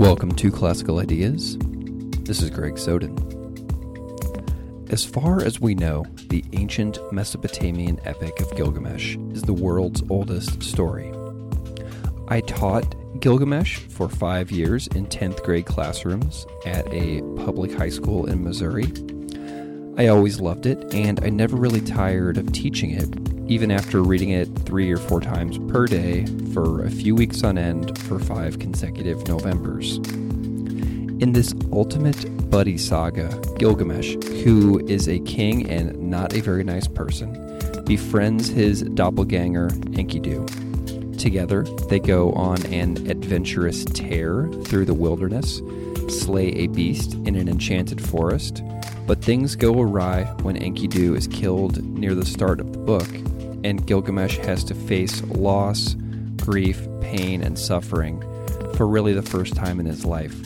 Welcome to Classical Ideas. This is Greg Soden. As far as we know, the ancient Mesopotamian epic of Gilgamesh is the world's oldest story. I taught Gilgamesh for five years in 10th grade classrooms at a public high school in Missouri. I always loved it, and I never really tired of teaching it, even after reading it three or four times per day for a few weeks on end for five consecutive Novembers. In this ultimate buddy saga, Gilgamesh, who is a king and not a very nice person, befriends his doppelganger Enkidu. Together, they go on an adventurous tear through the wilderness, slay a beast in an enchanted forest, but things go awry when Enkidu is killed near the start of the book, and Gilgamesh has to face loss, grief, pain, and suffering for really the first time in his life.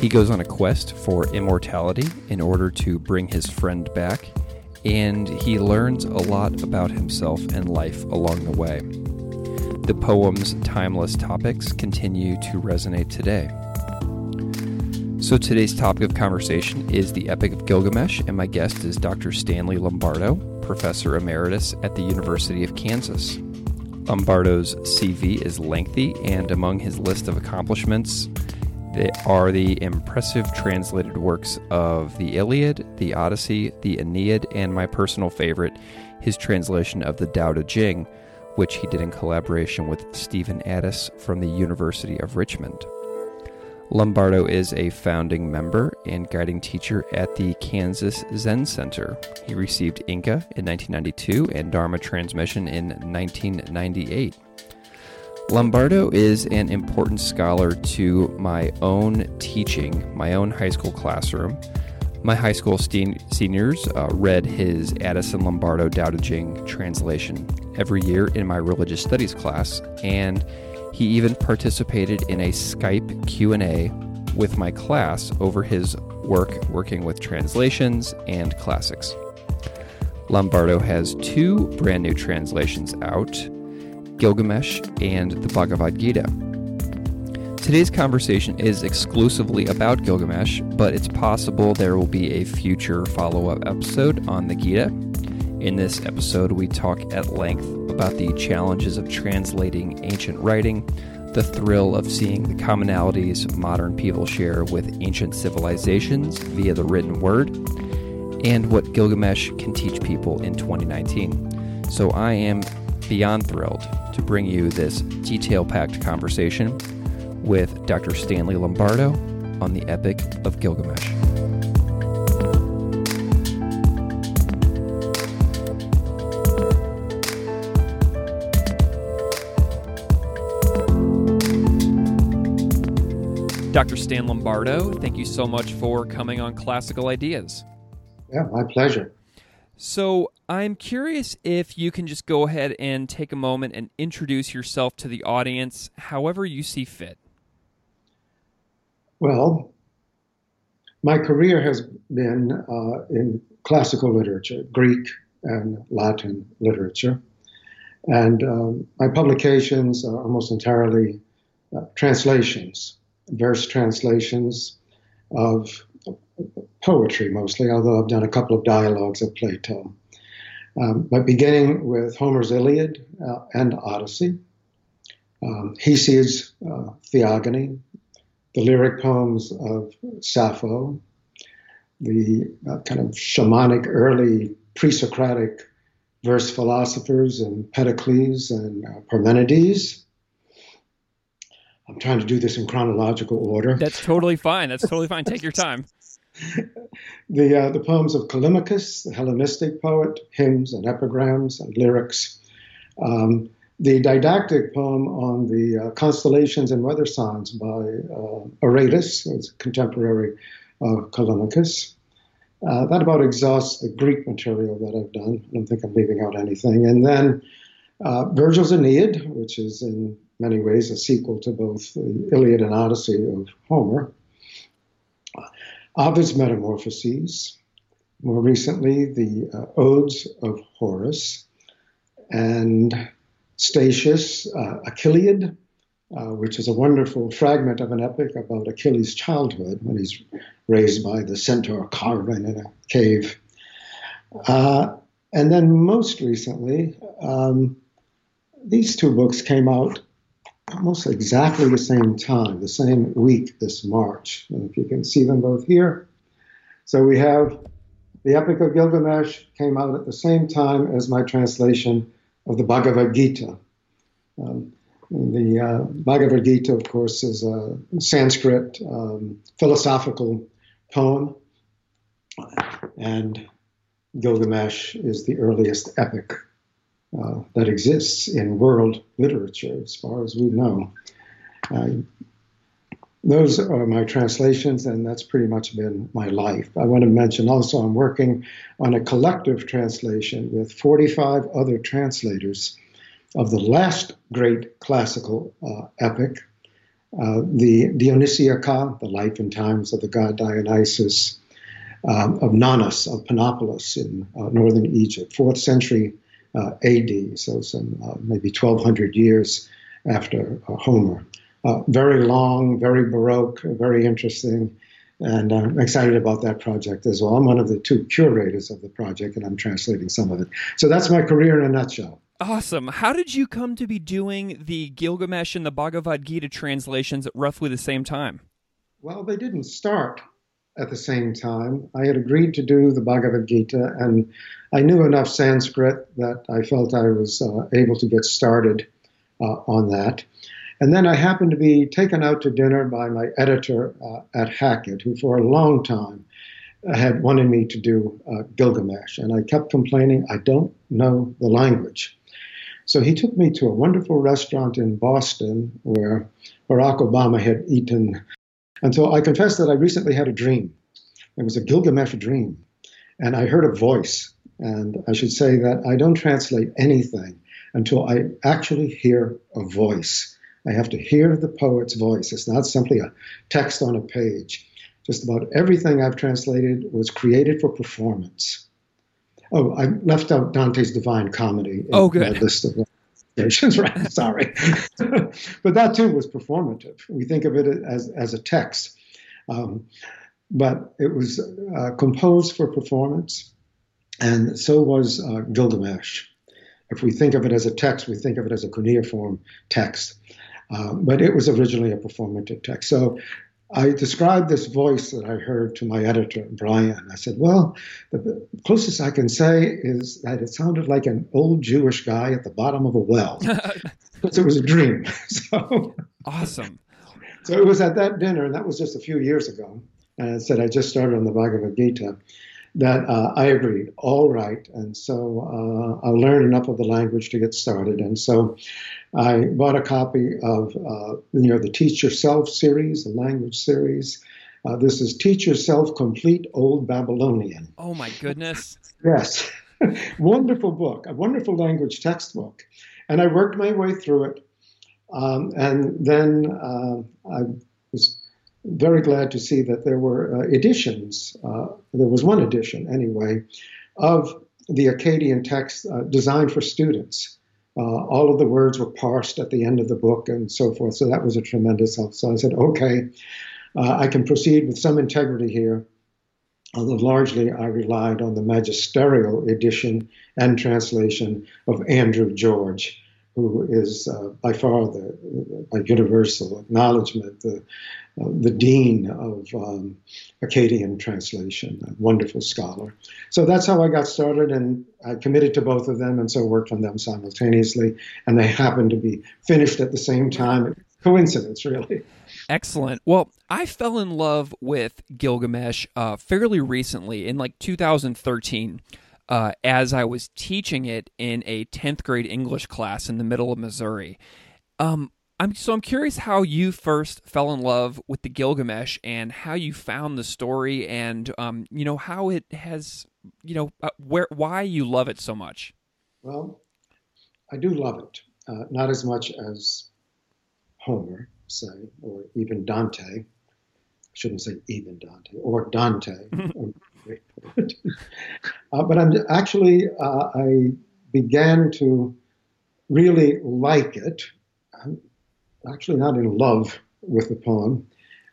He goes on a quest for immortality in order to bring his friend back, and he learns a lot about himself and life along the way. The poem's timeless topics continue to resonate today. So today's topic of conversation is the Epic of Gilgamesh, and my guest is Dr. Stanley Lombardo, Professor Emeritus at the University of Kansas. Lombardo's CV is lengthy, and among his list of accomplishments they are the impressive translated works of the Iliad, the Odyssey, the Aeneid, and my personal favorite, his translation of the Tao Te Ching, which he did in collaboration with Stephen Addiss from the University of Richmond. Lombardo is a founding member and guiding teacher at the Kansas Zen Center. He received Inka in 1992 and Dharma Transmission in 1998. Lombardo is an important scholar to my own teaching, my own high school classroom. My high school seniors uh, read his Addison Lombardo Tao Te Ching translation every year in my religious studies class, and he even participated in a Skype Q&A with my class over his work working with translations and classics. Lombardo has two brand new translations out Gilgamesh and the Bhagavad Gita. Today's conversation is exclusively about Gilgamesh, but it's possible there will be a future follow up episode on the Gita. In this episode, we talk at length about the challenges of translating ancient writing, the thrill of seeing the commonalities modern people share with ancient civilizations via the written word, and what Gilgamesh can teach people in 2019. So I am beyond thrilled to bring you this detail packed conversation with Dr. Stanley Lombardo on the Epic of Gilgamesh. Dr. Stan Lombardo, thank you so much for coming on Classical Ideas. Yeah, my pleasure. So, I'm curious if you can just go ahead and take a moment and introduce yourself to the audience however you see fit. Well, my career has been uh, in classical literature, Greek and Latin literature. And um, my publications are almost entirely uh, translations verse translations of poetry mostly, although I've done a couple of dialogues of Plato. Um, but beginning with Homer's Iliad uh, and Odyssey, um, Hesiod's uh, Theogony, the lyric poems of Sappho, the uh, kind of shamanic early pre Socratic verse philosophers and Empedocles and uh, Parmenides, I'm trying to do this in chronological order. That's totally fine. That's totally fine. Take your time. the, uh, the poems of Callimachus, the Hellenistic poet, hymns and epigrams and lyrics. Um, the didactic poem on the uh, constellations and weather signs by uh, Aratus, contemporary of Callimachus. Uh, that about exhausts the Greek material that I've done. I don't think I'm leaving out anything. And then uh, Virgil's Aeneid, which is in many ways a sequel to both the Iliad and Odyssey of Homer. Ovid's Metamorphoses, more recently, the uh, Odes of Horace, and Statius' uh, Achilleid, uh, which is a wonderful fragment of an epic about Achilles' childhood when he's raised by the centaur Chiron in a cave. Uh, and then most recently, um, these two books came out almost exactly the same time, the same week this March. And if you can see them both here. So we have the Epic of Gilgamesh came out at the same time as my translation of the Bhagavad Gita. Um, the uh, Bhagavad Gita, of course, is a Sanskrit um, philosophical poem, and Gilgamesh is the earliest epic uh, that exists in world literature, as far as we know. Uh, those are my translations, and that's pretty much been my life. I want to mention also I'm working on a collective translation with 45 other translators of the last great classical uh, epic, uh, the Dionysiaca, the life and times of the god Dionysus, um, of Nonnus of Panopolis in uh, northern Egypt, fourth century AD, so some uh, maybe 1200 years after uh, Homer. very long, very baroque, very interesting. And I'm excited about that project as well. I'm one of the two curators of the project, and I'm translating some of it. So that's my career in a nutshell. Awesome. How did you come to be doing the Gilgamesh and the Bhagavad Gita translations at roughly the same time? Well, they didn't start at the same time. I had agreed to do the Bhagavad Gita, and I knew enough Sanskrit that I felt I was uh, able to get started uh, on that. And then I happened to be taken out to dinner by my editor uh, at Hackett, who for a long time had wanted me to do uh, Gilgamesh. And I kept complaining, I don't know the language. So he took me to a wonderful restaurant in Boston where Barack Obama had eaten. And so I confess that I recently had a dream. It was a Gilgamesh dream. And I heard a voice. And I should say that I don't translate anything until I actually hear a voice. I have to hear the poet's voice. It's not simply a text on a page. Just about everything I've translated was created for performance. Oh, I left out Dante's Divine Comedy. Oh, good. My list of right? Sorry, but that too was performative. We think of it as as a text, um, but it was uh, composed for performance, and so was uh, Gilgamesh. If we think of it as a text, we think of it as a cuneiform text. Uh, but it was originally a performative text. So I described this voice that I heard to my editor, Brian. I said, Well, the closest I can say is that it sounded like an old Jewish guy at the bottom of a well. because it was a dream. so Awesome. So it was at that dinner, and that was just a few years ago. And I said, I just started on the Bhagavad Gita that uh, I agreed, all right. And so uh, I learned enough of the language to get started. And so I bought a copy of uh, you know the Teach Yourself series, the language series. Uh, this is Teach Yourself Complete Old Babylonian. Oh my goodness! yes, wonderful book, a wonderful language textbook, and I worked my way through it. Um, and then uh, I very glad to see that there were uh, editions. Uh, there was one edition, anyway, of the Akkadian text uh, designed for students. Uh, all of the words were parsed at the end of the book and so forth. So that was a tremendous help. So I said, okay, uh, I can proceed with some integrity here. Although largely I relied on the magisterial edition and translation of Andrew George, who is uh, by far the, by universal acknowledgement, the, uh, the dean of um, Akkadian translation, a wonderful scholar. So that's how I got started, and I committed to both of them, and so worked on them simultaneously. And they happened to be finished at the same time. Coincidence, really. Excellent. Well, I fell in love with Gilgamesh uh, fairly recently, in like 2013, uh, as I was teaching it in a 10th grade English class in the middle of Missouri. Um, I'm so I'm curious how you first fell in love with the Gilgamesh and how you found the story and um, you know how it has you know uh, where why you love it so much. Well, I do love it, uh, not as much as Homer, say, or even Dante. I shouldn't say even Dante or Dante. uh, but I'm actually uh, I began to really like it. I'm actually not in love with the poem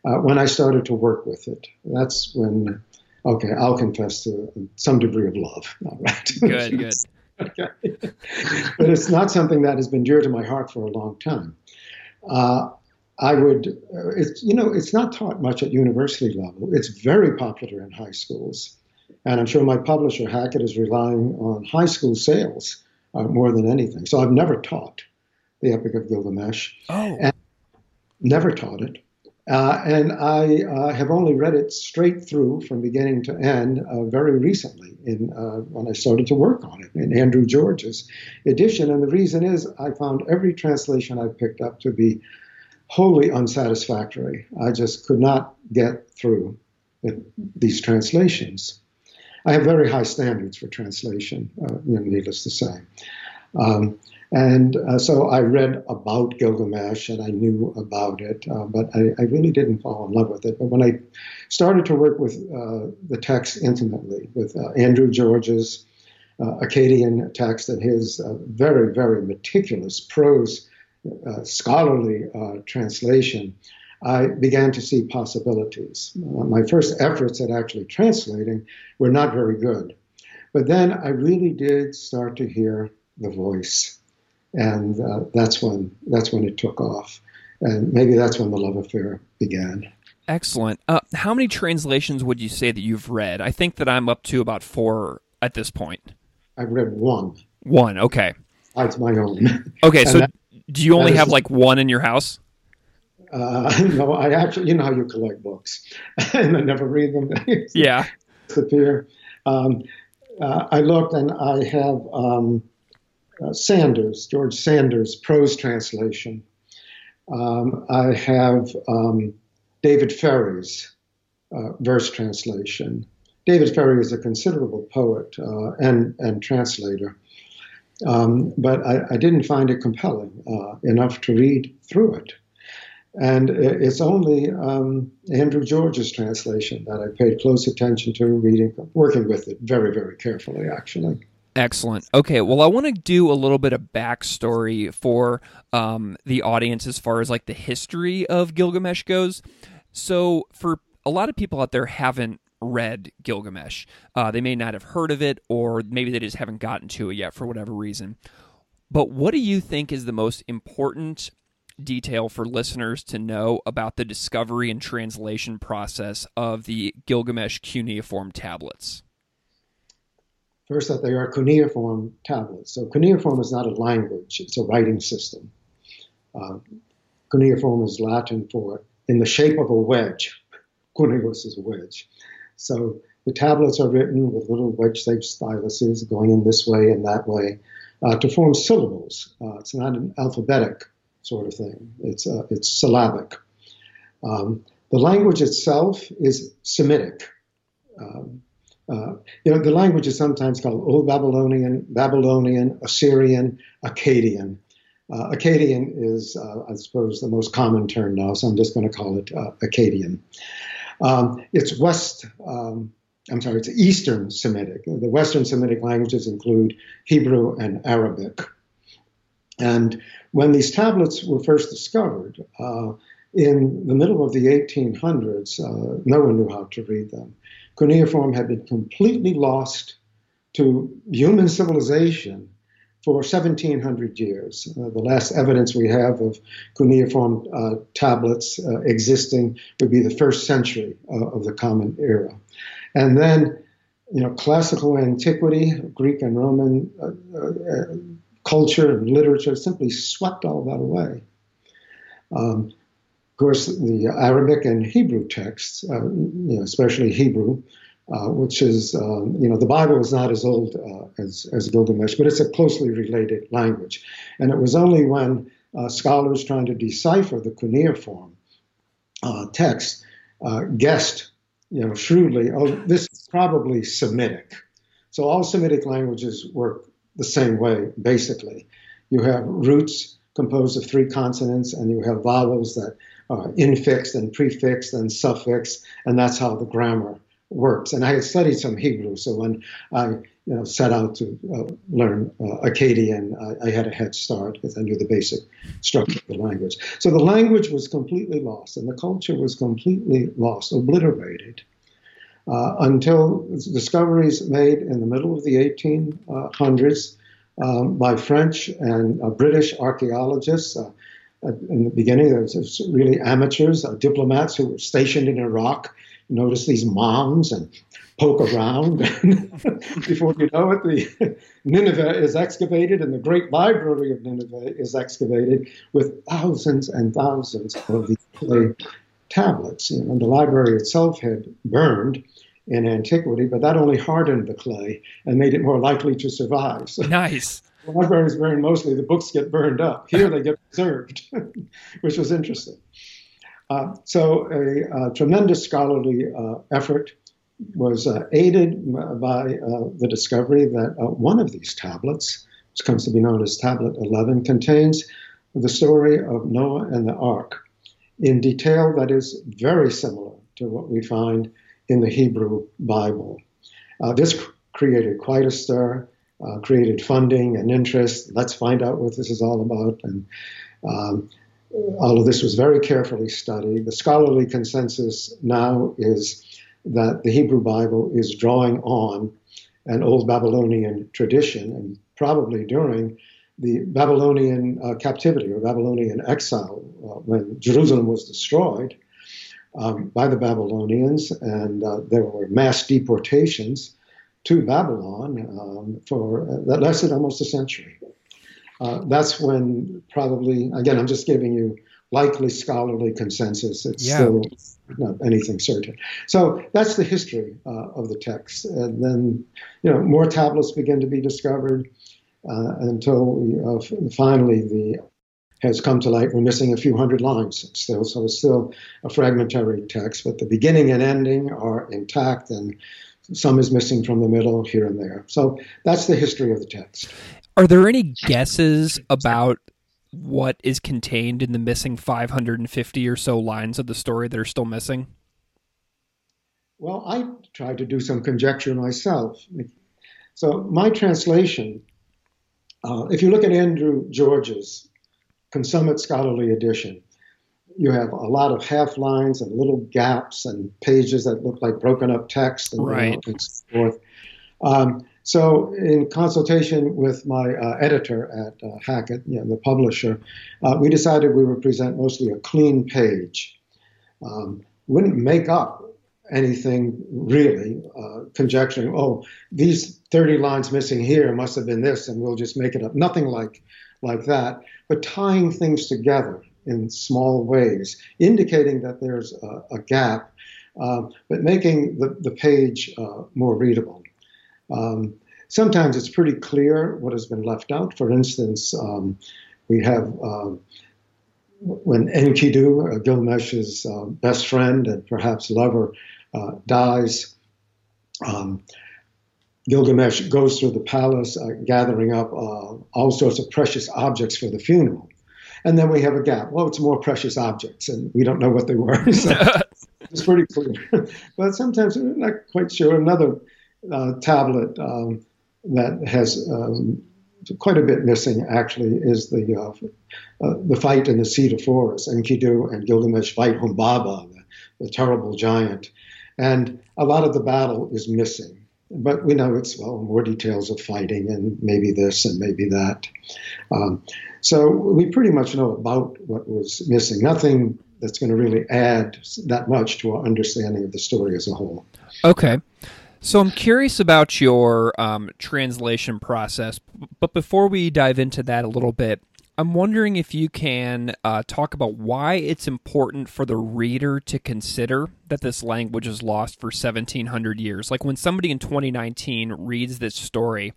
uh, when I started to work with it. That's when, okay, I'll confess to some degree of love. All right. Good, good. okay. but it's not something that has been dear to my heart for a long time. Uh, I would, uh, it's, you know, it's not taught much at university level. It's very popular in high schools. And I'm sure my publisher, Hackett, is relying on high school sales uh, more than anything. So I've never taught the Epic of Gilgamesh. Oh. And never taught it. Uh, and I uh, have only read it straight through from beginning to end uh, very recently in, uh, when I started to work on it in Andrew George's edition. And the reason is I found every translation I picked up to be wholly unsatisfactory. I just could not get through these translations. I have very high standards for translation, uh, needless to say. Um, and uh, so I read about Gilgamesh and I knew about it, uh, but I, I, really didn't fall in love with it. But when I started to work with uh, the text intimately, with uh, Andrew George's uh, Akkadian text and his uh, very, very meticulous prose, scholarly translation, I began to see possibilities. my first efforts at actually translating were not very good. But then I really did start to hear the voice and uh, that's when that's when it took off, and maybe that's when the love affair began. Excellent. Uh, how many translations would you say that you've read? I think that I'm up to about four at this point. I've read one. One. Okay. That's my own. Okay, so do you only have like one in your house? Uh, no, I actually, you know how you collect books, and I never read them. yeah. Disappear. Um, uh, I looked, and I have. Um, uh, Sanders, George Sanders' prose translation. Um, I have um, David Ferry's uh, verse translation. David Ferry is a considerable poet uh, and, and translator, um, but I, I, didn't find it compelling uh, enough to read through it. And it's only um, Andrew George's translation that I paid close attention to, reading, working with it very, very carefully, actually. Excellent. Okay, well, I want to do a little bit of backstory for um, the audience as far as like the history of Gilgamesh goes. So, for a lot of people out there haven't read Gilgamesh, uh, they may not have heard of it, or maybe they just haven't gotten to it yet for whatever reason. But what do you think is the most important detail for listeners to know about the discovery and translation process of the Gilgamesh cuneiform tablets? First, that they are cuneiform tablets. So cuneiform is not a language; it's a writing system. Uh, cuneiform is Latin for in the shape of a wedge. Cuneus is a wedge. So the tablets are written with little wedge-shaped styluses going in this way and that way uh, to form syllables. Uh, it's not an alphabetic sort of thing. It's uh, it's syllabic. Um, the language itself is Semitic. Um, uh, you know, the language is sometimes called Old Babylonian, Babylonian, Assyrian, Akkadian. Uh, Akkadian is, uh, I suppose, the most common term now, so I'm just going to call it Akkadian. Um, it's West, um, I'm sorry, it's Eastern Semitic. The Western Semitic languages include Hebrew and Arabic. And when these tablets were first discovered, uh, in the middle of the 1800s, uh, no one knew how to read them cuneiform had been completely lost to human civilization for 1700 years. Uh, the last evidence we have of cuneiform uh, tablets uh, existing would be the first century uh, of the Common Era. And then, you know, classical antiquity, Greek and Roman uh, uh, culture and literature simply swept all that away. Um, of course, the Arabic and Hebrew texts, you know, especially Hebrew, uh, which is, um, you know, the Bible is not as old uh, as, as Gilgamesh, but it's a closely related language. And it was only when uh, scholars trying to decipher the cuneiform uh, text uh, guessed, you know, shrewdly, oh, this is probably Semitic. So all Semitic languages work the same way, basically. You have roots composed of three consonants, and you have vowels that are infixed and prefixed and suffixed, and that's how the grammar works. And I had studied some Hebrew, so when I you know, set out to uh, learn uh, Akkadian, I, I, had a head start because I knew the basic structure of the language. So the language was completely lost, and the culture was completely lost, obliterated. Uh, until discoveries made in the middle of the 1800s um, by French and uh, British archaeologists. Uh, in the beginning, there was really amateurs, uh, diplomats who were stationed in Iraq, notice these mounds and poke around. Before you know it, the Nineveh is excavated, and the great library of Nineveh is excavated with thousands and thousands of these clay tablets. You know, the library itself had burned in antiquity, but that only hardened the clay and made it more likely to survive. So, nice. The libraries burn mostly, the books get burned up. Here they get preserved, which was interesting. Uh, so a, a, tremendous scholarly uh, effort was uh, aided by uh, the discovery that uh, one of these tablets, which comes to be known as Tablet 11, contains the story of Noah and the Ark in detail that is very similar to what we find in the Hebrew Bible. Uh, this created quite a stir, created funding and interest. Let's find out what this is all about. And um, all of this was very carefully studied. The scholarly consensus now is that the Hebrew Bible is drawing on an old Babylonian tradition, and probably during the Babylonian uh, captivity or Babylonian exile, uh, when Jerusalem was destroyed um, by the Babylonians, and uh, there were mass deportations to Babylon um, for uh, that lasted almost a century. Uh, that's when probably, again, I'm just giving you likely scholarly consensus. It's yeah. still not anything certain. So that's the history uh, of the text. And then, you know, more tablets begin to be discovered uh, until uh, finally the has come to light. We're missing a few hundred lines still, so it's still a fragmentary text, but the beginning and ending are intact, and some is missing from the middle here and there. So that's the history of the text. Are there any guesses about what is contained in the missing 550 or so lines of the story that are still missing? Well, I tried to do some conjecture myself. So, my translation, uh, if you look at Andrew George's consummate scholarly edition, you have a lot of half lines and little gaps and pages that look like broken up text and, right. and so forth. Um, so, in consultation with my uh, editor at uh, Hackett, you know, the publisher, uh, we decided we would present mostly a clean page. Um, wouldn't make up anything really, uh, conjecturing, oh, these 30 lines missing here must have been this, and we'll just make it up. Nothing like, like that, but tying things together in small ways, indicating that there's a, a gap, uh, but making the, the page uh, more readable. Um, sometimes it's pretty clear what has been left out. For instance, um, we have uh, when Enkidu, uh, Gilgamesh's uh, best friend and perhaps lover, uh, dies. Um, Gilgamesh goes through the palace, uh, gathering up uh, all sorts of precious objects for the funeral. And then we have a gap. Well, it's more precious objects, and we don't know what they were. So it's pretty clear. but sometimes we're not quite sure. Another uh, tablet um, that has um, quite a bit missing actually is the uh, uh, the fight in the Cedar Forest. Enkidu and Gilgamesh fight Humbaba, the, the, terrible giant, and a lot of the battle is missing. But we know it's well more details of fighting and maybe this and maybe that. Um, so we pretty much know about what was missing. Nothing that's going to really add that much to our understanding of the story as a whole. Okay. So I'm curious about your um, translation process, but before we dive into that a little bit, I'm wondering if you can uh, talk about why it's important for the reader to consider that this language is lost for 1700 years. Like when somebody in 2019 reads this story,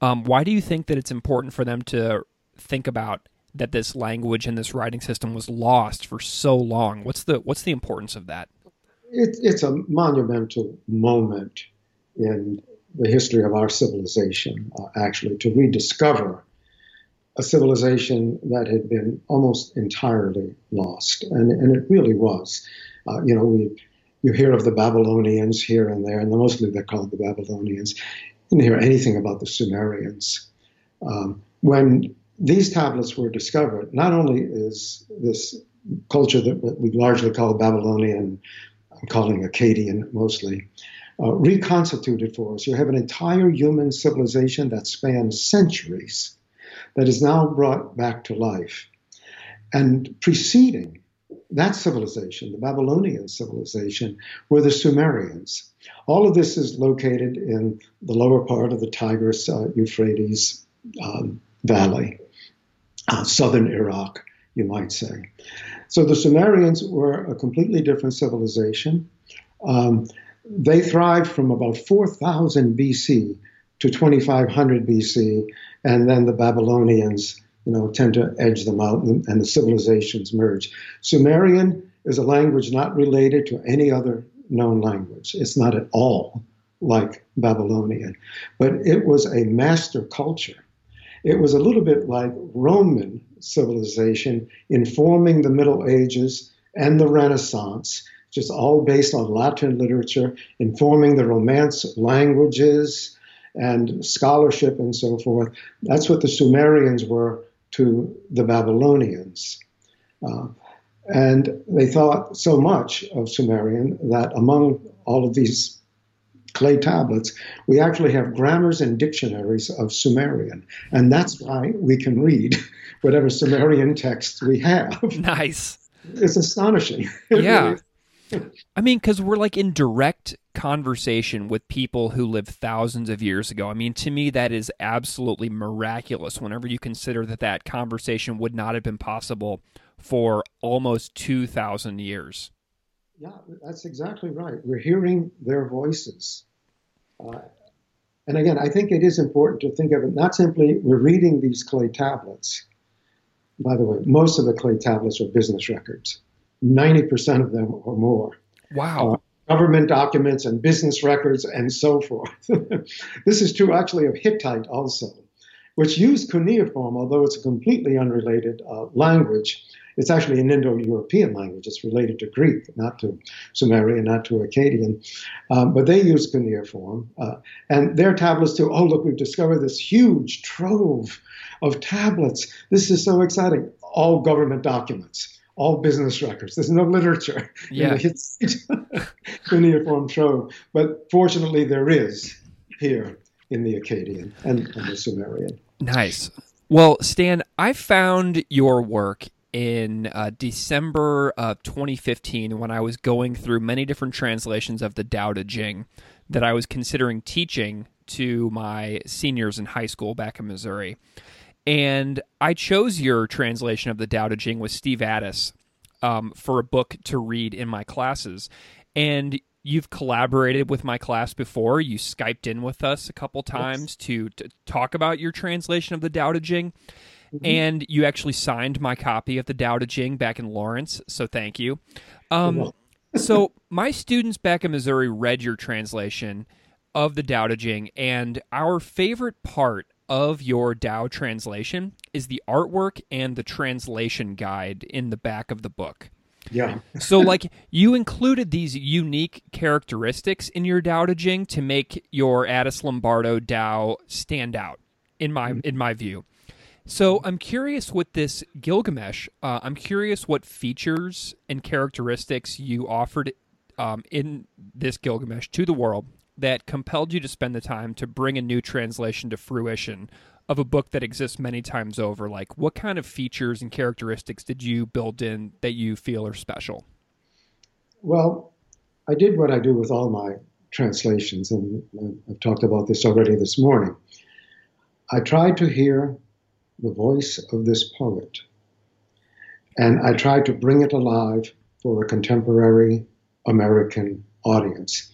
um, why do you think that it's important for them to think about that this language and this writing system was lost for so long? What's the what's the importance of that? It, it's a monumental moment in the history of our civilization, uh, actually, to rediscover a civilization that had been almost entirely lost, and, and it really was. Uh, you know, we you hear of the Babylonians here and there, and mostly they're called the Babylonians. You didn't hear anything about the Sumerians. Um, when these tablets were discovered, not only is this culture that we largely call Babylonian, Calling Akkadian mostly, uh, reconstituted for us. You have an entire human civilization that spans centuries that is now brought back to life. And preceding that civilization, the Babylonian civilization, were the Sumerians. All of this is located in the lower part of the Tigris uh, Euphrates um, Valley, uh, southern Iraq, you might say. So the Sumerians were a completely different civilization. Um, they thrived from about 4000 BC to 2500 BC and then the Babylonians, you know, tend to edge them out, and, and the civilizations merge. Sumerian is a language not related to any other known language. It's not at all like Babylonian, but it was a master culture. It was a little bit like Roman civilization informing the Middle Ages and the Renaissance, just all based on Latin literature, informing the Romance languages, and scholarship and so forth. That's what the Sumerians were to the Babylonians. Uh, and they thought so much of Sumerian that among all of these clay tablets, we actually have grammars and dictionaries of Sumerian. And that's why we can read whatever Sumerian texts we have. Nice. It's astonishing. yeah. I mean, because we're like in direct conversation with people who lived thousands of years ago. I mean, to me, that is absolutely miraculous whenever you consider that that conversation would not have been possible for almost 2,000 years. Yeah, that's exactly right. We're hearing their voices. Uh, and again, I think it is important to think of it not simply we're reading these clay tablets. By the way, most of the clay tablets are business records. 90% of them or more. Wow. Uh, government documents and business records and so forth. this is true actually of Hittite also, which used cuneiform, although it's a completely unrelated uh, language. It's actually an Indo European language. It's related to Greek, not to Sumerian, not to Akkadian. Um, but they use cuneiform. Uh, and their tablets, too. Oh, look, we've discovered this huge trove of tablets. This is so exciting. All government documents all business records. There's no literature yeah. in the cuneiform trove, but fortunately there is here in the Akkadian and, and the Sumerian. Nice. Well, Stan, I found your work in uh, December of 2015 when I was going through many different translations of the Tao Te Ching that I was considering teaching to my seniors in high school back in Missouri. And I chose your translation of the Tao Te Ching with Steve Addiss um, for a book to read in my classes. And you've collaborated with my class before. You Skyped in with us a couple times to, to talk about your translation of the Tao Te Ching. Mm-hmm. And you actually signed my copy of the Tao Te Ching back in Lawrence. So thank you. Um, so my students back in Missouri read your translation of the Tao Te Ching, and our favorite part of your Tao translation is the artwork and the translation guide in the back of the book. Yeah. so, like, you included these unique characteristics in your Tao Te Ching to make your Addiss Lombardo Tao stand out, in my mm-hmm. in my view. So, I'm curious with this Gilgamesh. Uh, I'm curious what features and characteristics you offered um, in this Gilgamesh to the world that compelled you to spend the time to bring a new translation to fruition of a book that exists many times over? Like, what kind of features and characteristics did you build in that you feel are special? Well, I did what I do with all my translations, and I've talked about this already this morning. I tried to hear the voice of this poet. And I tried to bring it alive for a contemporary American audience.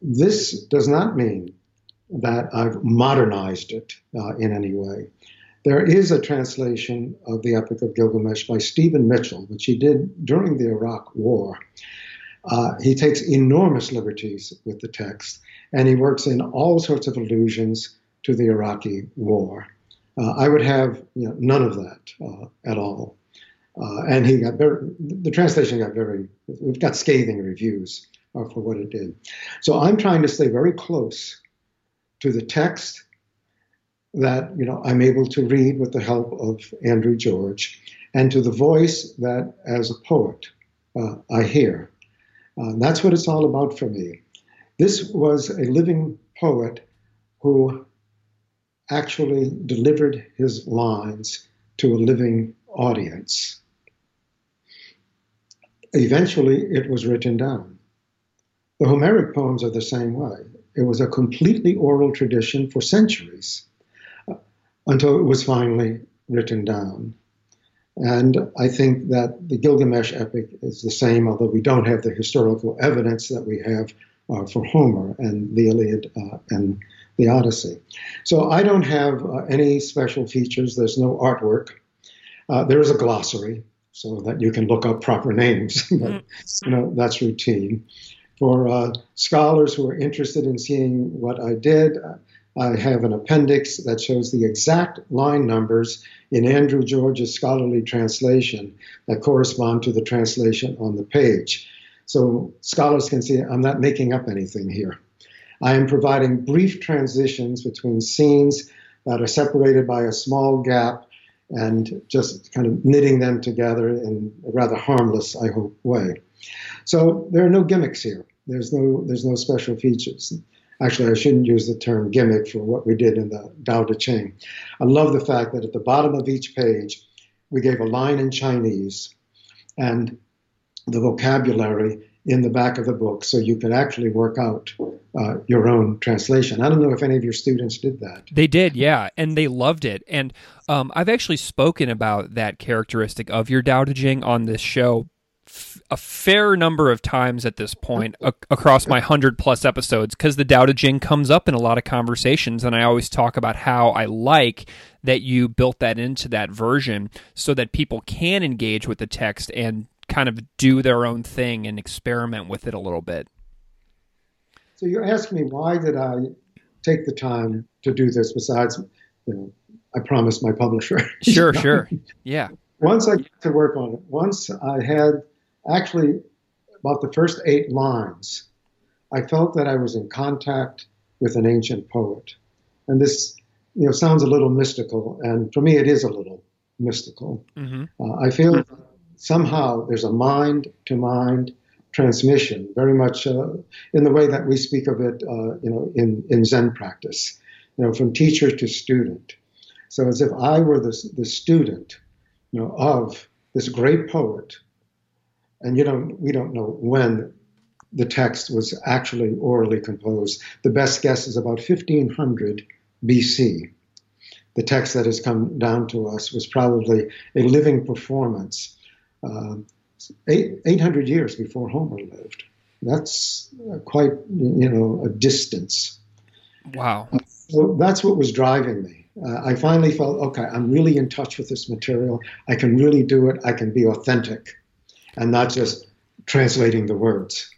This does not mean that I've modernized it uh, in any way. There is a translation of the Epic of Gilgamesh by Stephen Mitchell, which he did during the Iraq War. Uh, he takes enormous liberties with the text, and he works in all sorts of allusions to the Iraqi war. Uh, I would have you know, none of that uh, at all. Uh, and he got very, the translation got very, we've got scathing reviews uh, for what it did. So I'm trying to stay very close to the text that you know I'm able to read with the help of Andrew George, and to the voice that, as a poet, uh, I hear. Uh, that's what it's all about for me. This was a living poet who actually delivered his lines to a living audience. Eventually, it was written down. The Homeric poems are the same way. It was a completely oral tradition for centuries uh, until it was finally written down. And I think that the Gilgamesh epic is the same, although we don't have the historical evidence that we have uh, for Homer and the Iliad uh, and the Odyssey. So I don't have uh, any special features. There's no artwork. Uh, there is a glossary so that you can look up proper names. but, mm. you know, that's routine. For uh, scholars who are interested in seeing what I did, I have an appendix that shows the exact line numbers in Andrew George's scholarly translation that correspond to the translation on the page. So scholars can see I'm not making up anything here. I am providing brief transitions between scenes that are separated by a small gap and just kind of knitting them together in a rather harmless, I hope, way. So there are no gimmicks here. There's no there's no special features. Actually, I shouldn't use the term gimmick for what we did in the Tao Te Ching. I love the fact that at the bottom of each page, we gave a line in Chinese and the vocabulary in the back of the book so you could actually work out uh, your own translation. I don't know if any of your students did that. They did, yeah, and they loved it. And um, I've actually spoken about that characteristic of your Ching on this show f- a fair number of times at this point a- across my 100 plus episodes because the Ching comes up in a lot of conversations. And I always talk about how I like that you built that into that version so that people can engage with the text and kind of do their own thing and experiment with it a little bit. So you're asking me why did I take the time to do this besides, you know, I promised my publisher. Sure, sure. Yeah. Once I got to work on it, once I had actually about the first eight lines, I felt that I was in contact with an ancient poet. And this, you know, sounds a little mystical, and for me it is a little mystical. Mm-hmm. Uh, I feel somehow there's a mind to mind transmission, very much uh, in the way that we speak of it, uh, you know, in, in Zen practice, you know, from teacher to student. So as if I were the, the student, you know, of this great poet, and you know, we don't know when the text was actually orally composed. The best guess is about 1500 BC. The text that has come down to us was probably a living performance uh, eight, 800 years before Homer lived. That's quite, you know, a distance. Wow. Uh, so that's what was driving me. Uh, I finally felt, okay, I'm really in touch with this material. I can really do it. I can be authentic and not just translating the words.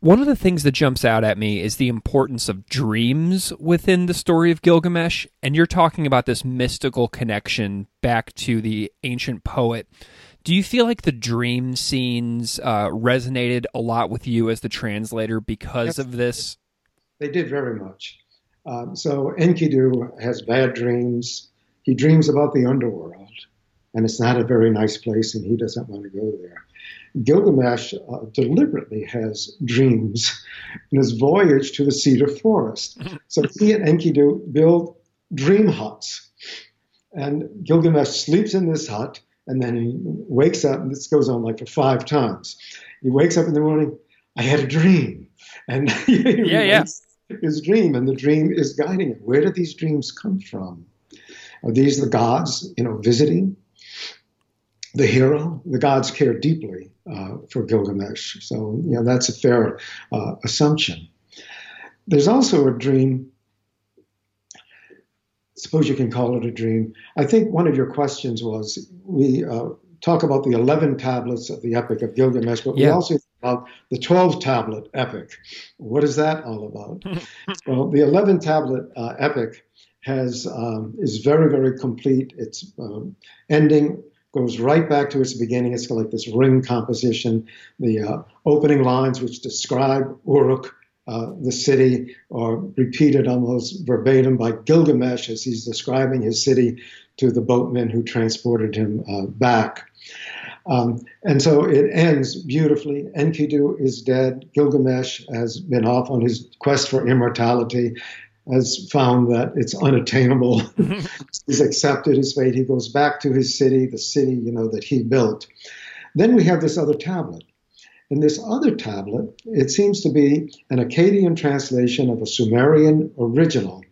One of the things that jumps out at me is the importance of dreams within the story of Gilgamesh. And you're talking about this mystical connection back to the ancient poet. Do you feel like the dream scenes uh, resonated a lot with you as the translator because yes, of this? They did very much. Um, so Enkidu has bad dreams. He dreams about the underworld, and it's not a very nice place, and he doesn't want to go there. Gilgamesh uh, deliberately has dreams in his voyage to the cedar forest. so he and Enkidu build dream huts. And Gilgamesh sleeps in this hut and then he wakes up, and this goes on like for five times. He wakes up in the morning, I had a dream. And yeah, yeah. his dream, and the dream is guiding him. Where did these dreams come from? Are these the gods, you know, visiting the hero? The gods care deeply uh, for Gilgamesh, so you know that's a fair uh, assumption. There's also a dream. Suppose you can call it a dream. I think one of your questions was we uh, talk about the 11 tablets of the Epic of Gilgamesh, but yeah. we also talk about the 12 tablet epic. What is that all about? well, the 11 tablet uh, epic has um, is very very complete. Its um, ending goes right back to its beginning. It's like this ring composition. The uh, opening lines, which describe Uruk, uh, the city, are repeated almost verbatim by Gilgamesh as he's describing his city to the boatmen who transported him uh, back. Um, and so it ends beautifully. Enkidu is dead. Gilgamesh has been off on his quest for immortality, has found that it's unattainable. He's accepted his fate. He goes back to his city, the city, you know, that he built. Then we have this other tablet. In this other tablet, it seems to be an Akkadian translation of a Sumerian original.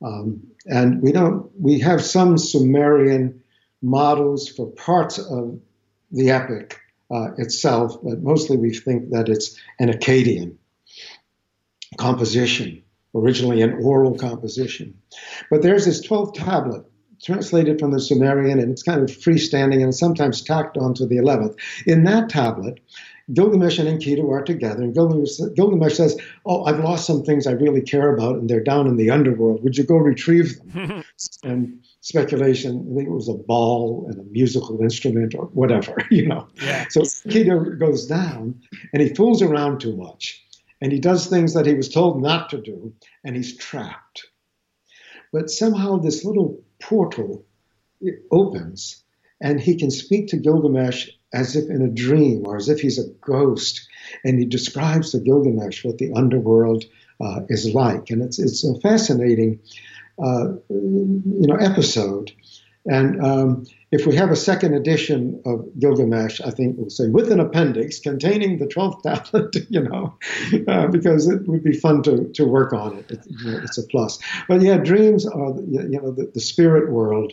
Um, and we don't, we have some Sumerian models for parts of the epic uh, itself, but mostly we think that it's an Akkadian composition, originally an oral composition. But there's this 12th tablet translated from the Sumerian, and it's kind of freestanding and sometimes tacked onto the 11th. In that tablet, Gilgamesh and Enkidu are together, and Gilgamesh, Gilgamesh, says, Oh, I've lost some things I really care about, and they're down in the underworld. Would you go retrieve them? and speculation, I think it was a ball and a musical instrument or whatever, you know. Yeah. So Enkidu goes down, and he fools around too much, and he does things that he was told not to do, and he's trapped. But somehow this little portal opens, and he can speak to Gilgamesh as if in a dream or as if he's a ghost. And he describes to Gilgamesh what the underworld uh, is like. And it's, it's a fascinating uh, you know, episode. And um, if we have a second edition of Gilgamesh, I think we'll say with an appendix containing the 12th tablet, you know, uh, because it would be fun to, to work on it. it you know, it's a plus. But yeah, dreams are, you know, the, the spirit world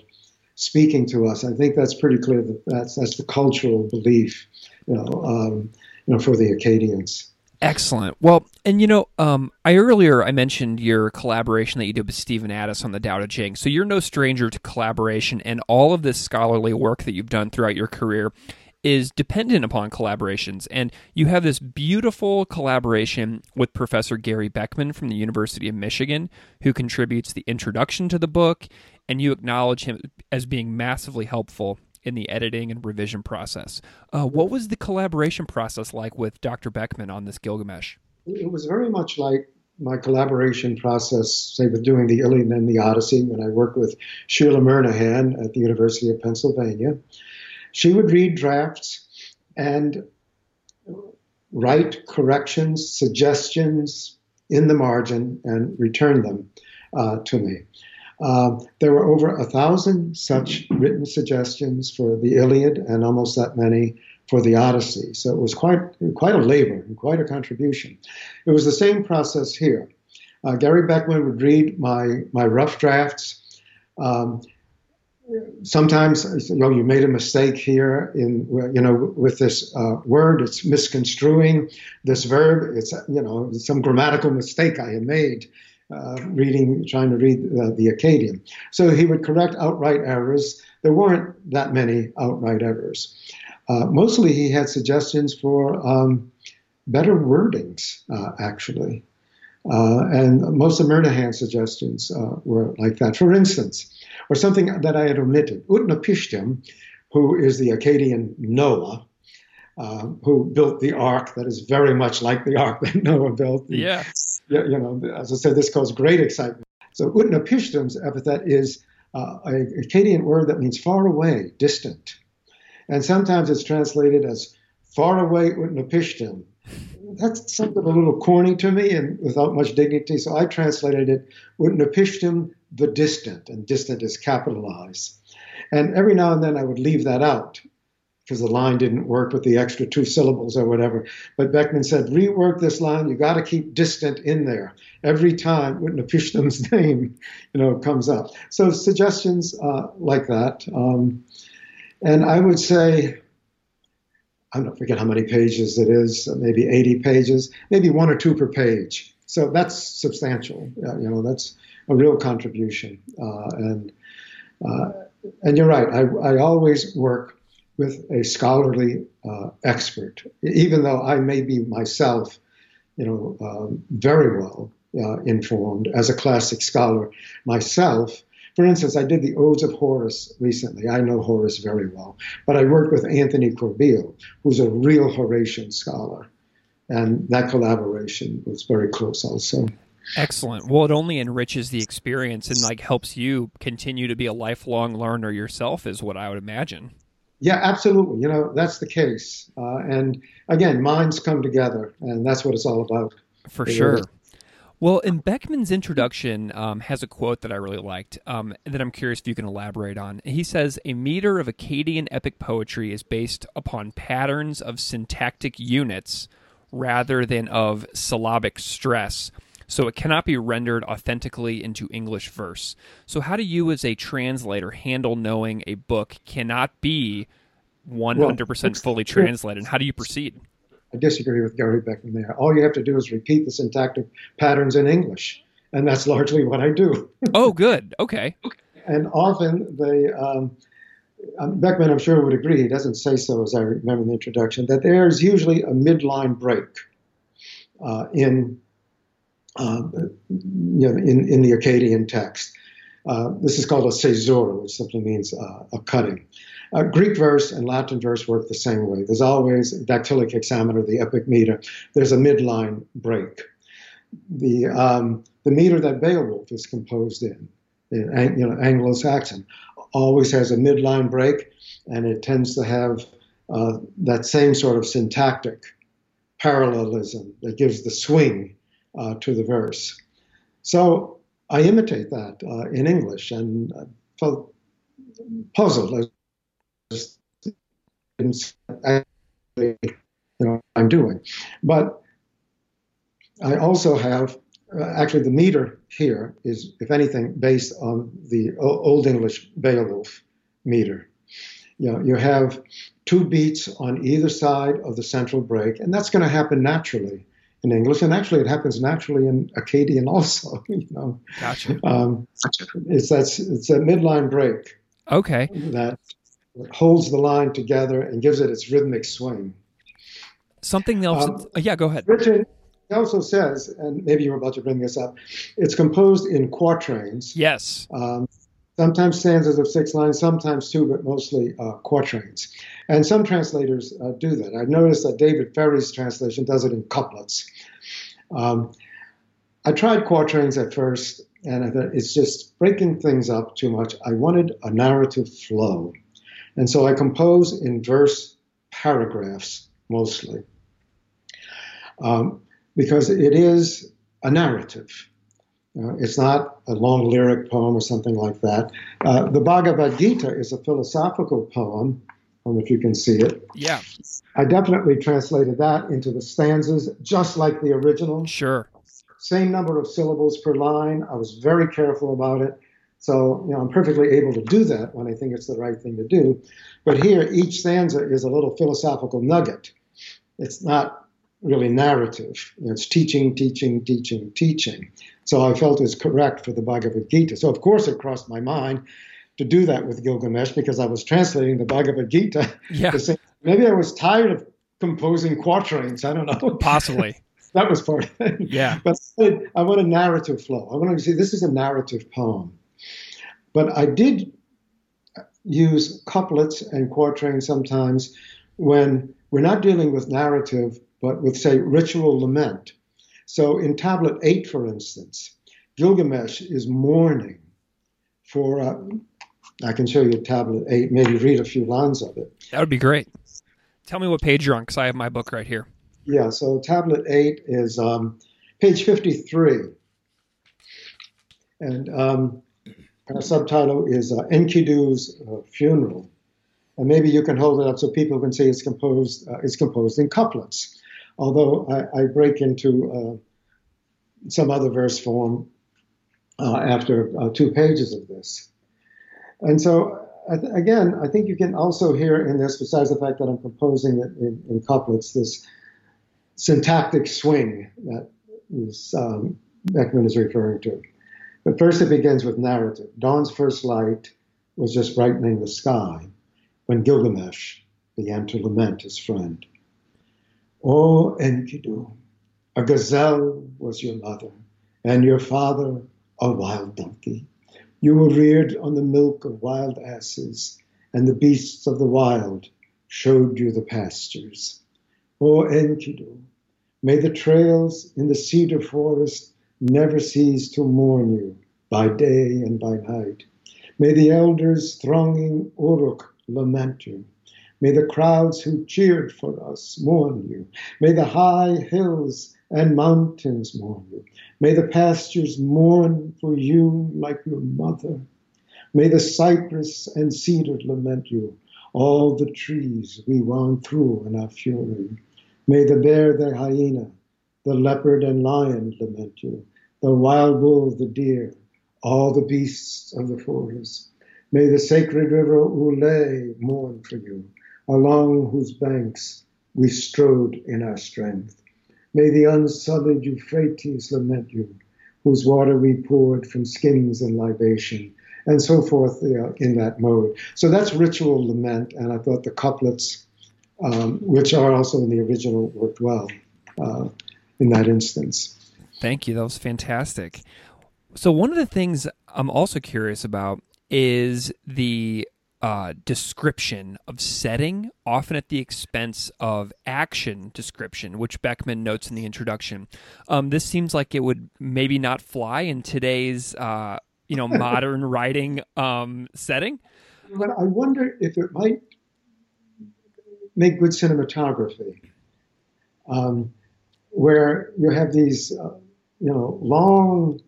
speaking to us. I think that's pretty clear that that's that's the cultural belief, you know, um, you know, for the Akkadians. Excellent. Well, and you know, um, I earlier I mentioned your collaboration that you did with Stephen Addiss on the Tao Te Ching. So you're no stranger to collaboration, and all of this scholarly work that you've done throughout your career is dependent upon collaborations. And you have this beautiful collaboration with Professor Gary Beckman from the University of Michigan, who contributes the introduction to the book and you acknowledge him as being massively helpful in the editing and revision process. Uh, what was the collaboration process like with Dr. Beckman on this Gilgamesh? It was very much like my collaboration process, say, with doing the Iliad and the Odyssey, when I worked with Sheila Murnaghan at the University of Pennsylvania. She would read drafts and write corrections, suggestions in the margin, and return them uh, to me. Uh, there were over a thousand such written suggestions for the Iliad and almost that many for the Odyssey. So it was quite, quite a labor and quite a contribution. It was the same process here. Uh, Gary Beckman would read my, my rough drafts. Um, sometimes you know you made a mistake here in you know with this uh, word it's misconstruing this verb it's you know some grammatical mistake i had made uh, reading, trying to read uh, the Akkadian. So he would correct outright errors. There weren't that many outright errors. Uh, mostly he had suggestions for um, better wordings, uh, actually. Uh, and most of Murnaghan's suggestions uh, were like that. For instance, or something that I had omitted, Utnapishtim, who is the Akkadian Noah, uh, who built the ark that is very much like the ark that Noah built. Yeah you know, as I said, this caused great excitement. So Utnapishtim's epithet is uh, a Akkadian word that means far away, distant. And sometimes it's translated as far away Utnapishtim. That sounded a little corny to me and without much dignity, so I translated it Utnapishtim, the distant, and distant is capitalized. And every now and then I would leave that out because the line didn't work with the extra two syllables or whatever. But Beckman said, rework this line. You got to keep distant in there every time Utnapishtim's name, you know, comes up. So suggestions uh, like that. Um, and I would say, I don't forget how many pages it is, maybe 80 pages, maybe one or two per page. So that's substantial. Uh, you know, that's a real contribution. Uh, and uh, and you're right. I, I always work with a scholarly uh, expert, even though I may be myself, you know, um, very well uh, informed as a classic scholar myself. For instance, I did the Odes of Horace recently. I know Horace very well, but I worked with Anthony Corbeill, who's a real Horatian scholar, and that collaboration was very close also. Excellent. Well, it only enriches the experience and like helps you continue to be a lifelong learner yourself, is what I would imagine. Yeah, absolutely. You know, that's the case. Uh, and again, minds come together, and that's what it's all about. For sure. Well, in Beckman's introduction um, has a quote that I really liked um, that I'm curious if you can elaborate on. He says, A meter of Akkadian epic poetry is based upon patterns of syntactic units rather than of syllabic stress so it cannot be rendered authentically into English verse. So, how do you, as a translator, handle knowing a book cannot be 100% well, fully translated? And how do you proceed? I disagree with Gary Beckman there. All you have to do is repeat the syntactic patterns in English, and that's largely what I do. oh, good. Okay. And often they. Um, um, Beckman, I'm sure, would agree. He doesn't say so, as I remember in the introduction, that there's usually a midline break uh, in uh, you know, in, in the Akkadian text. Uh, this is called a caesura, which simply means uh, a cutting. Uh, Greek verse and Latin verse work the same way. There's always dactylic hexameter, the epic meter. There's a midline break. The um, the meter that Beowulf is composed in, in you know, Anglo-Saxon, always has a midline break, and it tends to have uh, that same sort of syntactic parallelism that gives the swing uh, to the verse. So I imitate that uh, in English and I felt puzzled as you know I'm doing. But I also have uh, actually the meter here is, if anything, based on the Old English Beowulf meter. You know, you have two beats on either side of the central break, and that's going to happen naturally in English, and actually it happens naturally in Akkadian also. You know, gotcha. Um, it's that's it's a midline break. Okay. That holds the line together and gives it its rhythmic swing. Something else. Um, yeah, go ahead. Richard also says, and maybe you're about to bring this up. It's composed in quatrains. Yes. Um, sometimes stanzas of six lines, sometimes two, but mostly uh, quatrains. And some translators uh, do that. I've noticed that David Ferry's translation does it in couplets. Um, I tried quatrains at first, and I thought it's just breaking things up too much. I wanted a narrative flow. And so I compose in verse paragraphs mostly, um, because it is a narrative. Uh, it's not a long lyric poem or something like that. Uh, the Bhagavad Gita is a philosophical poem. I don't know if you can see it. Yeah. I definitely translated that into the stanzas just like the original. Sure. Same number of syllables per line. I was very careful about it. So, you know, I'm perfectly able to do that when I think it's the right thing to do. But here, each stanza is a little philosophical nugget. It's not really narrative. It's teaching, teaching, teaching, teaching. So I felt it was correct for the Bhagavad Gita. So of course it crossed my mind to do that with Gilgamesh because I was translating the Bhagavad Gita. Yeah. Say, maybe I was tired of composing quatrains. I don't know. Possibly. that was part of it. Yeah. But I want a narrative flow. I want to see this is a narrative poem. But I did use couplets and quatrains sometimes when we're not dealing with narrative, but with, say, ritual lament so in tablet 8, for instance, Gilgamesh is mourning for, uh, I can show you tablet 8, maybe read a few lines of it. That would be great. Tell me what page you're on, because I have my book right here. Yeah, so tablet 8 is um, page 53. And um, our subtitle is uh, Enkidu's uh, funeral. and maybe you can hold it up so people can see it's composed. Uh, it's composed in couplets, although I, I break into uh, some other verse form uh, after uh, two pages of this. And so, again, I think you can also hear in this, besides the fact that I'm composing it in, in couplets, this syntactic swing that is, um, Beckman is referring to. But first, it begins with narrative. Dawn's first light was just brightening the sky when Gilgamesh began to lament his friend. O Enkidu, a gazelle was your mother, and your father a wild donkey. You were reared on the milk of wild asses, and the beasts of the wild showed you the pastures. O Enkidu, may the trails in the cedar forest never cease to mourn you by day and by night. May the elders thronging Uruk lament you. May the crowds who cheered for us mourn you. May the high hills and mountains mourn you. May the pastures mourn for you like your mother. May the cypress and cedar lament you, all the trees we wound through in our fury. May the bear, the hyena, the leopard and lion lament you, the wild bull, the deer, all the beasts of the forest. May the sacred river Ulai mourn for you, along whose banks we strode in our strength. May the unsullied Euphrates lament you, whose water we poured from skins and libation, and so forth in that mode. So that's ritual lament, and I thought the couplets, um, which are also in the original, worked well uh, in that instance. Thank you. That was fantastic. So, one of the things I'm also curious about is the uh, description of setting, often at the expense of action description, which Beckman notes in the introduction. Um, this seems like it would maybe not fly in today's, uh, you know, modern writing um, setting. But I wonder if it might make good cinematography, um, where you have these, uh, you know, long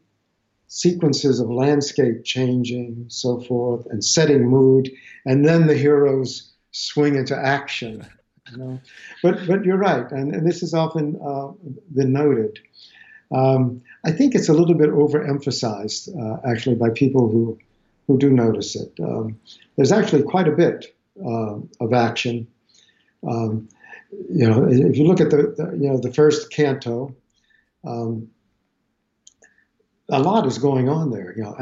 sequences of landscape changing, so forth, and setting mood, and then the heroes swing into action. You know? But but you're right, and, and this has often uh, been noted. Um, I think it's a little bit overemphasized, uh, actually, by people who who do notice it. Um, there's actually quite a bit uh, of action. Um, you know, if you look at the, the, you know the first canto, um, a lot is going on there. You know,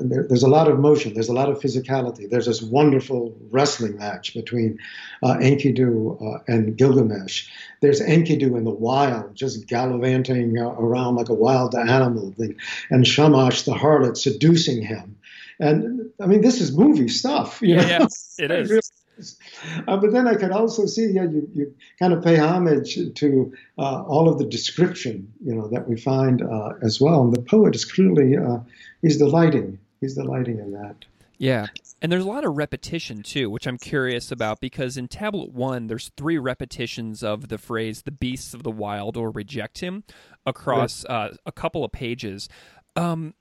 there, there's a lot of motion. There's a lot of physicality. There's this wonderful wrestling match between uh, Enkidu uh, and Gilgamesh. There's Enkidu in the wild, just gallivanting uh, around like a wild animal, and Shamhat the harlot seducing him. And I mean, this is movie stuff. yeah, yeah, it is. Uh, but then I could also see, yeah, you, you kind of pay homage to uh, all of the description, you know, that we find uh, as well. And the poet is clearly, uh, he's delighting. He's delighting in that. Yeah. And there's a lot of repetition too, which I'm curious about because in tablet one, there's three repetitions of the phrase "the beasts of the wild" or "reject him" across right. uh, a couple of pages. Um,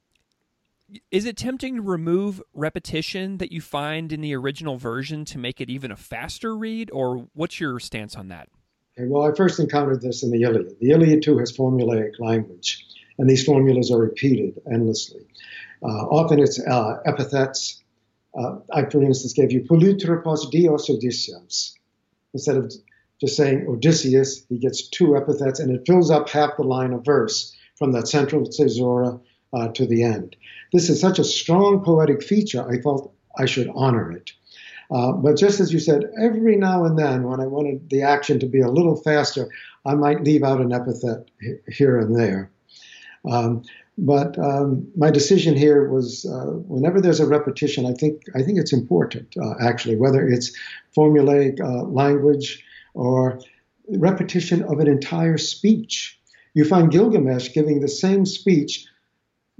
is it tempting to remove repetition that you find in the original version to make it even a faster read, or what's your stance on that? Okay, well, I first encountered this in the Iliad. The Iliad, too, has formulaic language, and these formulas are repeated endlessly. Uh, often it's uh, epithets. Uh, I, for instance, gave you Polytropos Dios Odysseus. Instead of just saying Odysseus, he gets two epithets, and it fills up half the line of verse from that central caesura uh, to the end. This is such a strong poetic feature, I felt I should honor it. Uh, but just as you said, every now and then, when I wanted the action to be a little faster, I might leave out an epithet here and there. Um, but um, my decision here was uh, whenever there's a repetition, I think I think it's important uh, actually, whether it's formulaic uh, language or repetition of an entire speech. You find Gilgamesh giving the same speech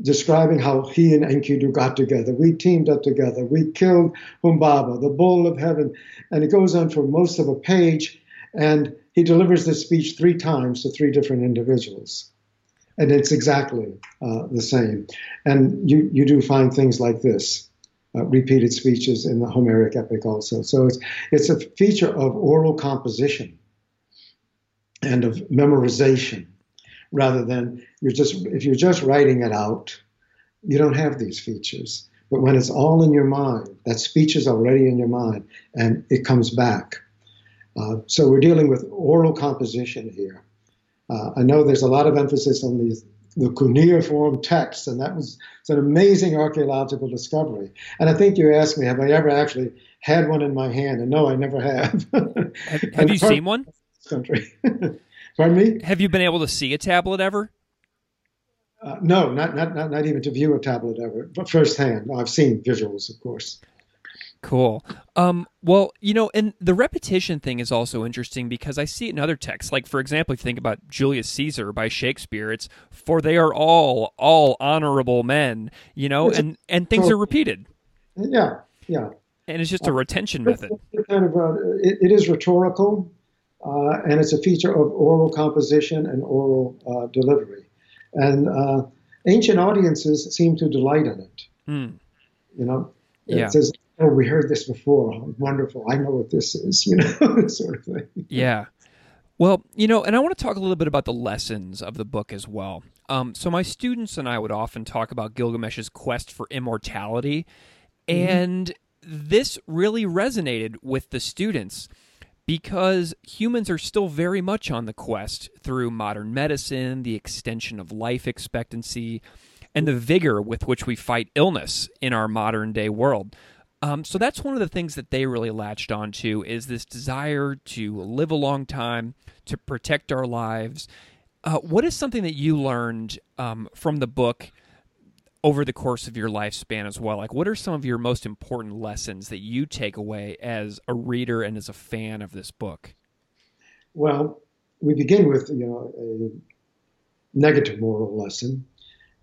describing how he and Enkidu got together. We teamed up together. We killed Humbaba, the bull of heaven. And it goes on for most of a page. And he delivers this speech three times to three different individuals. And it's exactly uh, the same. And you, you do find things like this. uh, repeated speeches in the Homeric epic also. So it's it's a feature of oral composition and of memorization rather than you're just if you're just writing it out, you don't have these features. But when it's all in your mind, that speech is already in your mind and it comes back. Uh, so we're dealing with oral composition here. Uh, I know there's a lot of emphasis on these the cuneiform texts, and that was an amazing archaeological discovery. And I think you asked me, have I ever actually had one in my hand? And no, I never have. have, have you seen one? Country. Pardon me? Have you been able to see a tablet ever? Uh, no, not, not, not, not even to view a tablet ever, but firsthand. I've seen visuals, of course. Cool. Um, well, you know, and the repetition thing is also interesting because I see it in other texts. Like, for example, if you think about Julius Caesar by Shakespeare, it's "For they are all all honorable men," you know, and and things are repeated. Yeah, yeah. And it's just a retention method. Kind of, uh, it, it is rhetorical, uh, and it's a feature of oral composition and oral uh, delivery, and uh, ancient audiences seem to delight in it. Mm. You know, yeah. it says oh, we heard this before. Oh, wonderful. I know what this is, you know, sort of thing. Yeah. Well, you know, and I want to talk a little bit about the lessons of the book as well. Um, so, my students and I would often talk about Gilgamesh's quest for immortality, mm-hmm. and this really resonated with the students because humans are still very much on the quest through modern medicine, the extension of life expectancy, and the vigor with which we fight illness in our modern day world. Um, so that's one of the things that they really latched onto is this desire to live a long time, to protect our lives. Uh, what is something that you learned um, from the book over the course of your lifespan as well? Like, what are some of your most important lessons that you take away as a reader and as a fan of this book? Well, we begin with you know a negative moral lesson.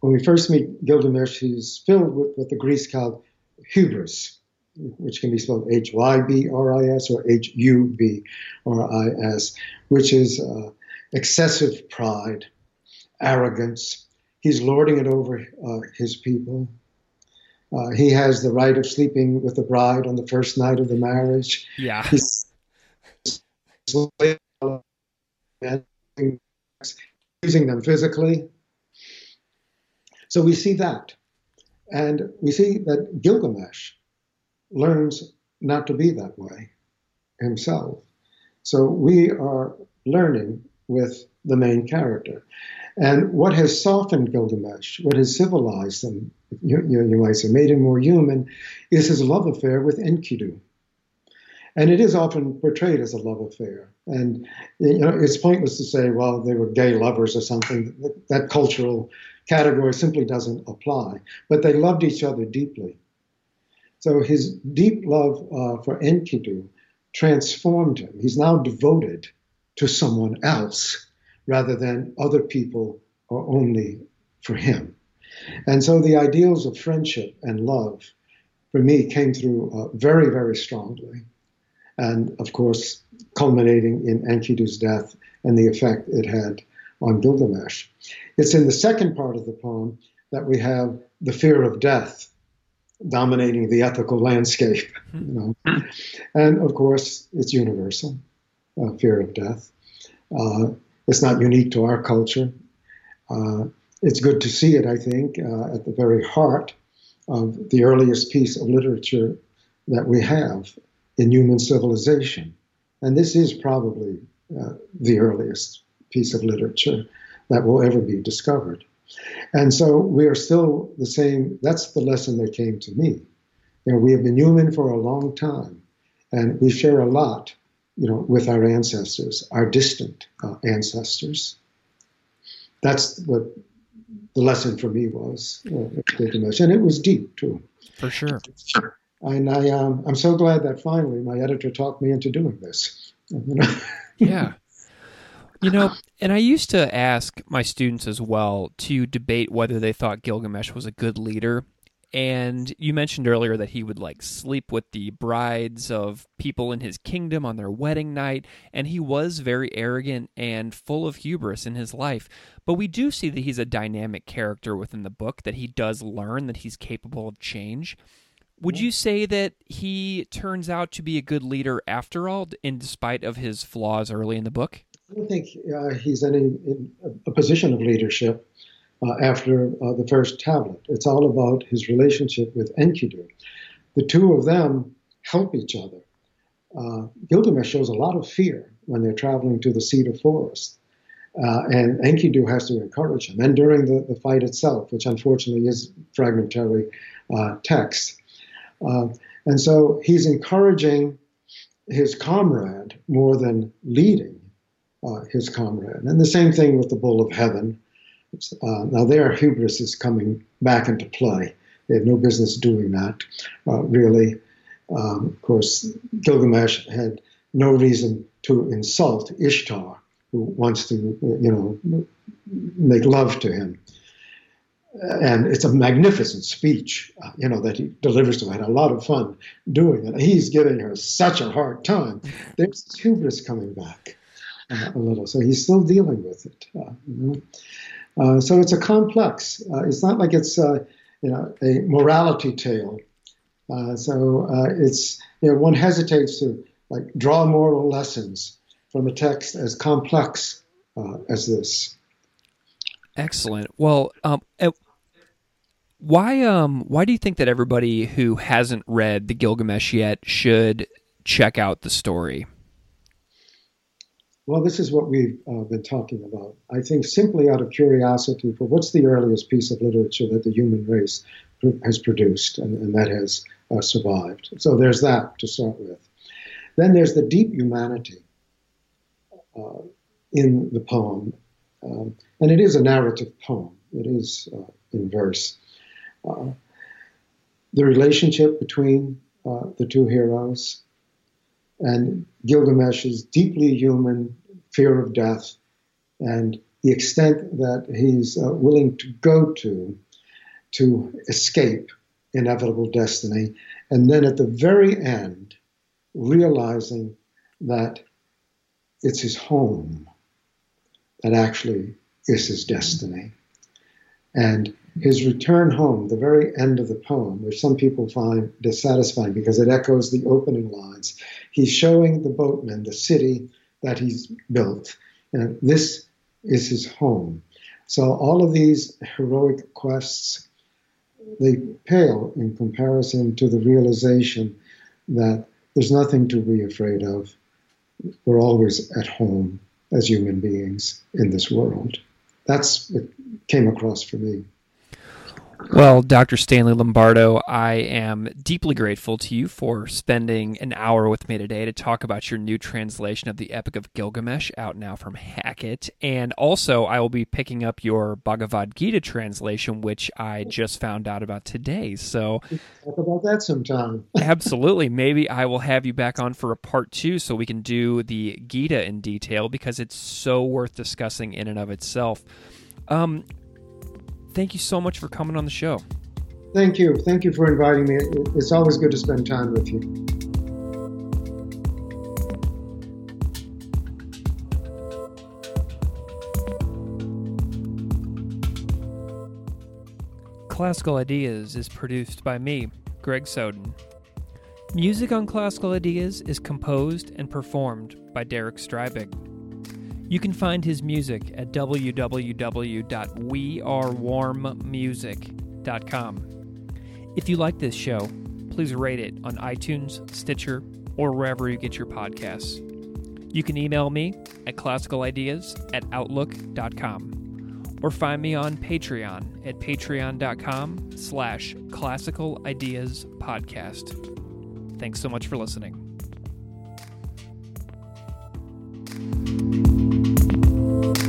When we first meet Gilgamesh, he's filled with what the Greeks called hubris, which can be spelled H Y B R I S or H U B R I S, which is uh, excessive pride, arrogance. He's lording it over uh, his people. Uh, he has the right of sleeping with the bride on the first night of the marriage. Yeah. He's using them physically. So we see that. And we see that Gilgamesh learns not to be that way himself. So we are learning with the main character. And what has softened Gilgamesh, what has civilized him, you, you, you, might say, made him more human, is his love affair with Enkidu. And it is often portrayed as a love affair. And you know, it's pointless to say, well, they were gay lovers or something. That, that cultural category simply doesn't apply. But they loved each other deeply. So his deep love uh, for Enkidu transformed him. He's now devoted to someone else rather than other people or only for him. And so the ideals of friendship and love for me came through uh, very, very strongly. And of course, culminating in Enkidu's death and the effect it had on Gilgamesh. It's in the second part of the poem that we have the fear of death dominating the ethical landscape. You know? And of course, it's universal uh, fear of death. Uh, it's not unique to our culture. Uh, it's good to see it, I think, uh, at the very heart of the earliest piece of literature that we have in human civilization. And this is probably uh, the earliest piece of literature that will ever be discovered. And so we are still the same. That's the lesson that came to me. You know, we have been human for a long time, and we share a lot, you know, with our ancestors, our distant uh, ancestors. That's what the lesson for me was, uh, and it was deep too. For sure. And I, um, I'm so glad that finally my editor talked me into doing this. You know? yeah. You know, and I used to ask my students as well to debate whether they thought Gilgamesh was a good leader. And you mentioned earlier that he would like sleep with the brides of people in his kingdom on their wedding night, and he was very arrogant and full of hubris in his life. But we do see that he's a dynamic character within the book, that he does learn that he's capable of change. Would you say that he turns out to be a good leader after all, in despite of his flaws early in the book? I don't think uh, he's in, a position of leadership after uh, the first tablet. It's all about his relationship with Enkidu. The two of them help each other. Uh, Gilgamesh shows a lot of fear when they're traveling to the cedar forest. Uh, and Enkidu has to encourage him. And during the, the fight itself, which unfortunately is fragmentary uh, text. Uh, and so he's encouraging his comrade more than leading uh, his comrade. And the same thing with the bull of heaven. Uh, now, their hubris is coming back into play. They have no business doing that, uh, really. Um, of course, Gilgamesh had no reason to insult Ishtar, who wants to, you know, make love to him. And it's a magnificent speech, uh, you know, that he delivers to her. I had a lot of fun doing it. He's giving her such a hard time. There's hubris coming back uh, a little. So he's still dealing with it. Uh, you know? Uh, so it's a complex. Uh, it's not like it's, uh, you know, a morality tale. so it's, you know, one hesitates to like draw moral lessons from a text as complex uh, as this. Excellent. Well, um, why um why do you think that everybody who hasn't read the Gilgamesh yet should check out the story? Well, this is what we've uh, been talking about. I think simply out of curiosity for what's the earliest piece of literature that the human race has produced and, and that has uh, survived. So there's that to start with. Then there's the deep humanity uh, in the poem. Um, and it is a narrative poem, it is uh, in verse. Uh, the relationship between uh, the two heroes and Gilgamesh's deeply human fear of death and the extent that he's uh, willing to go to to escape inevitable destiny. And then at the very end, realizing that it's his home that actually is his destiny. And his return home, the very end of the poem, which some people find dissatisfying because it echoes the opening lines, he's showing the boatman the city that he's built. And this is his home. So all of these heroic quests, they pale in comparison to the realization that there's nothing to be afraid of. We're always at home as human beings in this world. That's what came across for me. Well, Dr. Stanley Lombardo, I am deeply grateful to you for spending an hour with me today to talk about your new translation of the Epic of Gilgamesh out now from Hackett. And also, I will be picking up your Bhagavad Gita translation, which I just found out about today. So, talk about that sometime. absolutely. Maybe I will have you back on for a part two so we can do the Gita in detail because it's so worth discussing in and of itself. Um, thank you so much for coming on the show. Thank you. Thank you for inviting me. It's always good to spend time with you. Classical Ideas is produced by me, Greg Soden. Music on Classical Ideas is composed and performed by Derek Strybeck. You can find his music at www.wearewarmmusic.com. If you like this show, please rate it on iTunes, Stitcher, or wherever you get your podcasts. You can email me at classicalideas at outlook.com or find me on Patreon at patreon.com slash classical ideas podcast. Thanks so much for listening. Bye.